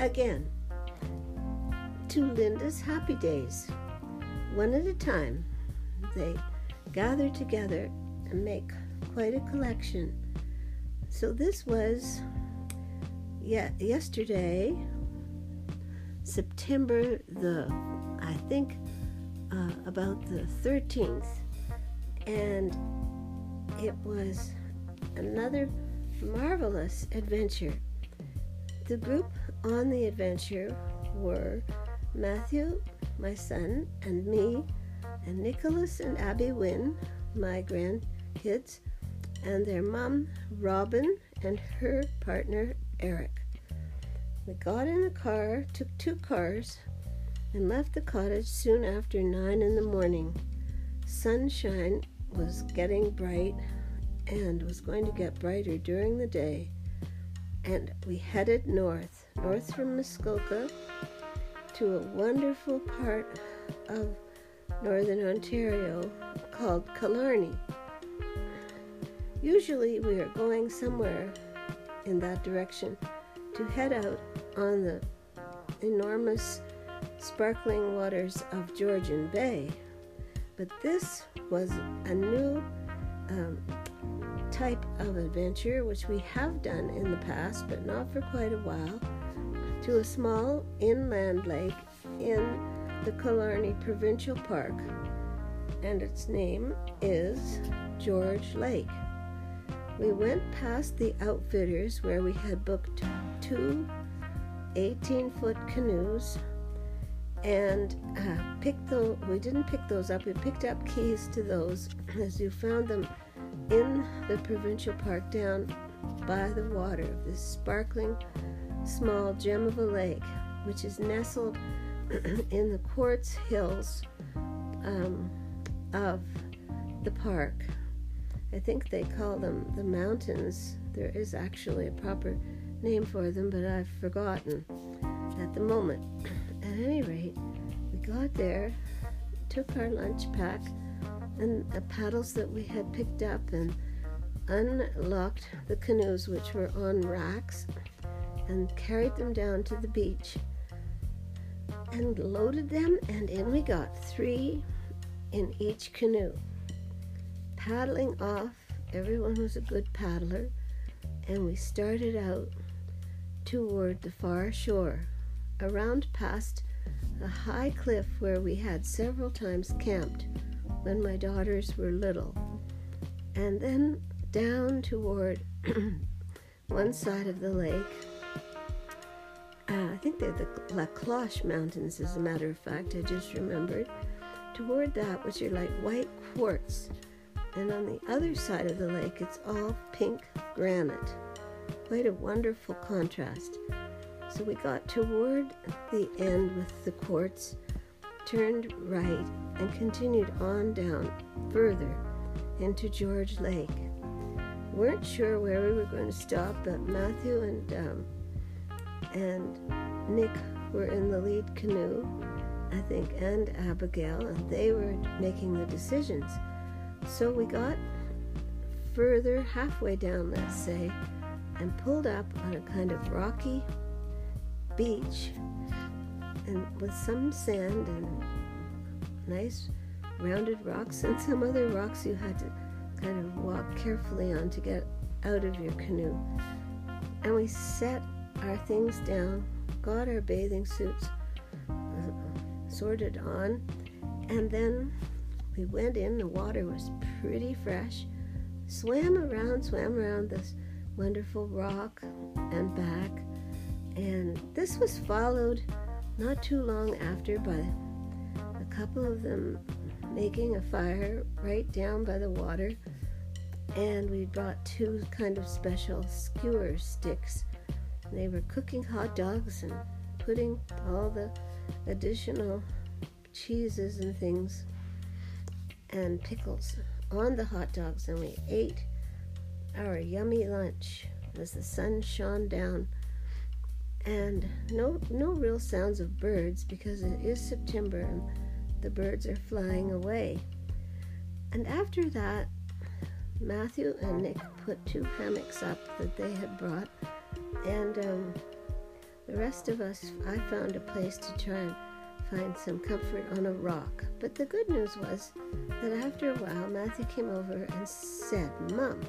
again to Linda's Happy Days. One at a time, they gather together and make quite a collection. So this was yeah, yesterday, September the, I think, uh, about the 13th, and it was another marvelous adventure. The group on the adventure were Matthew, my son, and me, and Nicholas and Abby Wynn, my grandkids, and their mom, Robin, and her partner, Eric. We got in the car, took two cars, and left the cottage soon after nine in the morning. Sunshine was getting bright and was going to get brighter during the day. And we headed north, north from Muskoka to a wonderful part of northern Ontario called Killarney. Usually we are going somewhere in that direction to head out on the enormous sparkling waters of Georgian Bay. But this was a new um, type of adventure which we have done in the past, but not for quite a while, to a small inland lake in the Killarney Provincial Park, and its name is George Lake. We went past the outfitters where we had booked two 18 foot canoes and uh, picked those. We didn't pick those up, we picked up keys to those as you found them in the provincial park down by the water of this sparkling small gem of a lake, which is nestled in the quartz hills um, of the park. I think they call them the mountains. There is actually a proper name for them, but I've forgotten at the moment. At any rate, we got there, took our lunch pack and the paddles that we had picked up, and unlocked the canoes, which were on racks, and carried them down to the beach and loaded them, and in we got three in each canoe paddling off. Everyone was a good paddler, and we started out toward the far shore, around past a high cliff where we had several times camped when my daughters were little, and then down toward one side of the lake. Uh, I think they're the La Cloche Mountains, as a matter of fact, I just remembered. Toward that, which are like white quartz and on the other side of the lake, it's all pink granite. Quite a wonderful contrast. So we got toward the end with the quartz, turned right, and continued on down further into George Lake. Weren't sure where we were going to stop, but Matthew and um, and Nick were in the lead canoe, I think, and Abigail, and they were making the decisions. So we got further, halfway down, let's say, and pulled up on a kind of rocky beach and with some sand and nice rounded rocks and some other rocks you had to kind of walk carefully on to get out of your canoe. And we set our things down, got our bathing suits uh, sorted on, and then we went in, the water was pretty fresh, swam around, swam around this wonderful rock and back. And this was followed not too long after by couple of them making a fire right down by the water. And we brought two kind of special skewer sticks. They were cooking hot dogs and putting all the additional cheeses and things and pickles on the hot dogs, and we ate our yummy lunch as the sun shone down. And no, no real sounds of birds because it is September and the birds are flying away. And after that, Matthew and Nick put two hammocks up that they had brought, and um, The rest of us, I found a place to try and find some comfort on a rock. But the good news was that after a while, Matthew came over and said, Mom,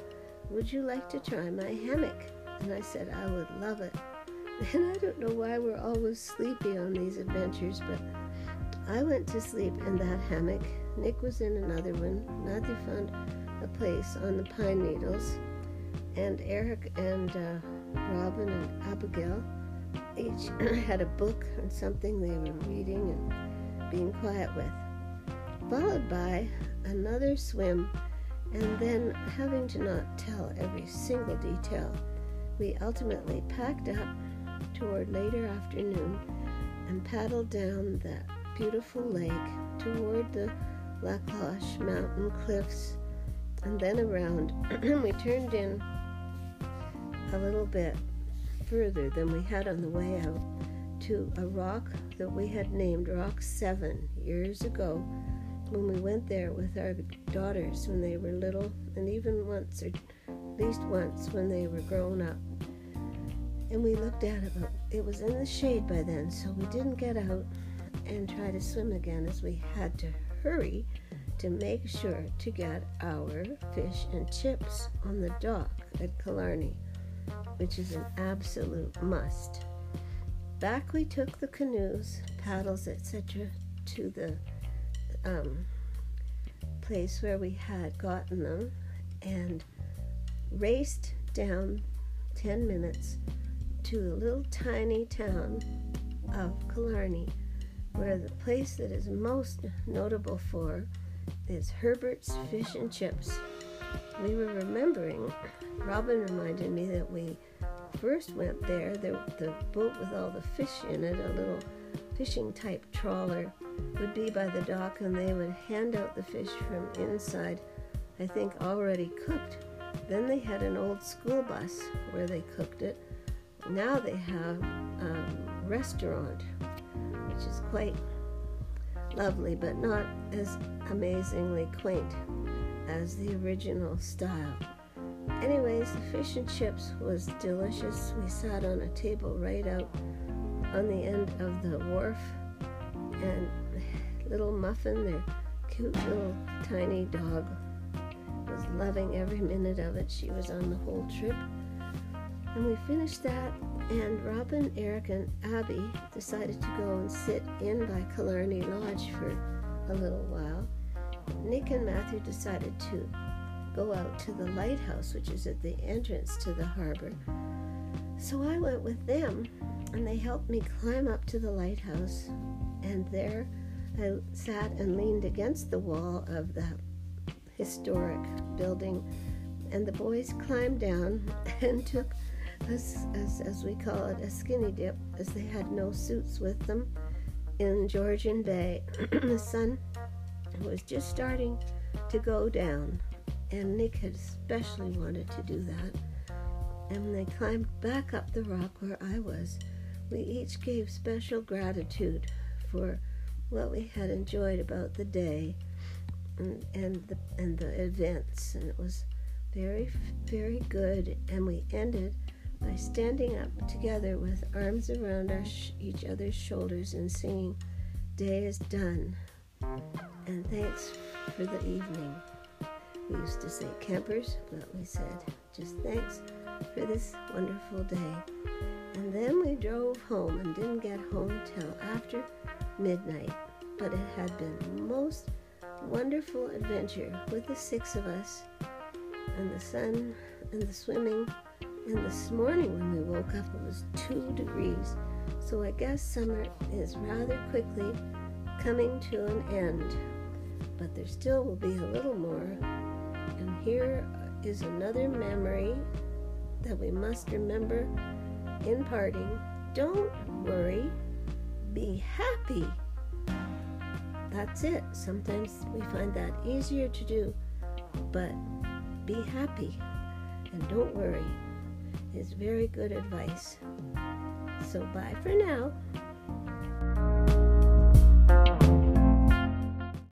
would you like to try my hammock? And I said, I would love it. And I don't know why we're always sleepy on these adventures, but I went to sleep in that hammock. Nick was in another one. Matthew found a place on the pine needles. And Eric and uh, Robin and Abigail each had a book and something they were reading and being quiet with, followed by another swim, and then having to not tell every single detail, we ultimately packed up toward later afternoon and paddled down that beautiful lake toward the La Cloche mountain cliffs and then around. we turned in a little bit further than we had on the way out to a rock that we had named Rock 7 years ago when we went there with our daughters when they were little, and even once, or at least once, when they were grown up. And we looked at it, but it was in the shade by then, so we didn't get out and try to swim again as we had to hurry to make sure to get our fish and chips on the dock at Killarney which is an absolute must. Back we took the canoes, paddles, etc., to the um, place where we had gotten them and raced down 10 minutes to the little tiny town of Killarney, where the place that is most notable for is Herbert's Fish and Chips. We were remembering Robin reminded me that we first went there, the, the boat with all the fish in it, a little fishing type trawler, would be by the dock and they would hand out the fish from inside, I think already cooked. Then they had an old school bus where they cooked it. Now they have a um, restaurant, which is quite lovely, but not as amazingly quaint as the original style. Anyways, the fish and chips was delicious. We sat on a table right out on the end of the wharf, and little Muffin, their cute little tiny dog, was loving every minute of it. She was on the whole trip. And we finished that, and Robin, Eric, and Abby decided to go and sit in by Killarney Lodge for a little while. Nick and Matthew decided to go out to the lighthouse, which is at the entrance to the harbor. So I went with them, and they helped me climb up to the lighthouse. And there I sat and leaned against the wall of the historic building, and the boys climbed down and took, as, as, as we call it, a skinny dip, as they had no suits with them in Georgian Bay. the sun was just starting to go down and Nick had especially wanted to do that. And when they climbed back up the rock where I was, we each gave special gratitude for what we had enjoyed about the day and, and the and the events, and it was very very good. And we ended by standing up together with arms around sh- each other's shoulders and singing, "Day is done," and thanks for the evening. We used to say campers, but we said just thanks for this wonderful day. And then we drove home and didn't get home till after midnight. But it had been the most wonderful adventure with the six of us and the sun and the swimming. And this morning when we woke up, it was two degrees. So I guess summer is rather quickly coming to an end. But there still will be a little more and here is another memory that we must remember in parting. Don't worry, be happy. That's it. Sometimes we find that easier to do, but be happy and don't worry is very good advice. So, bye for now.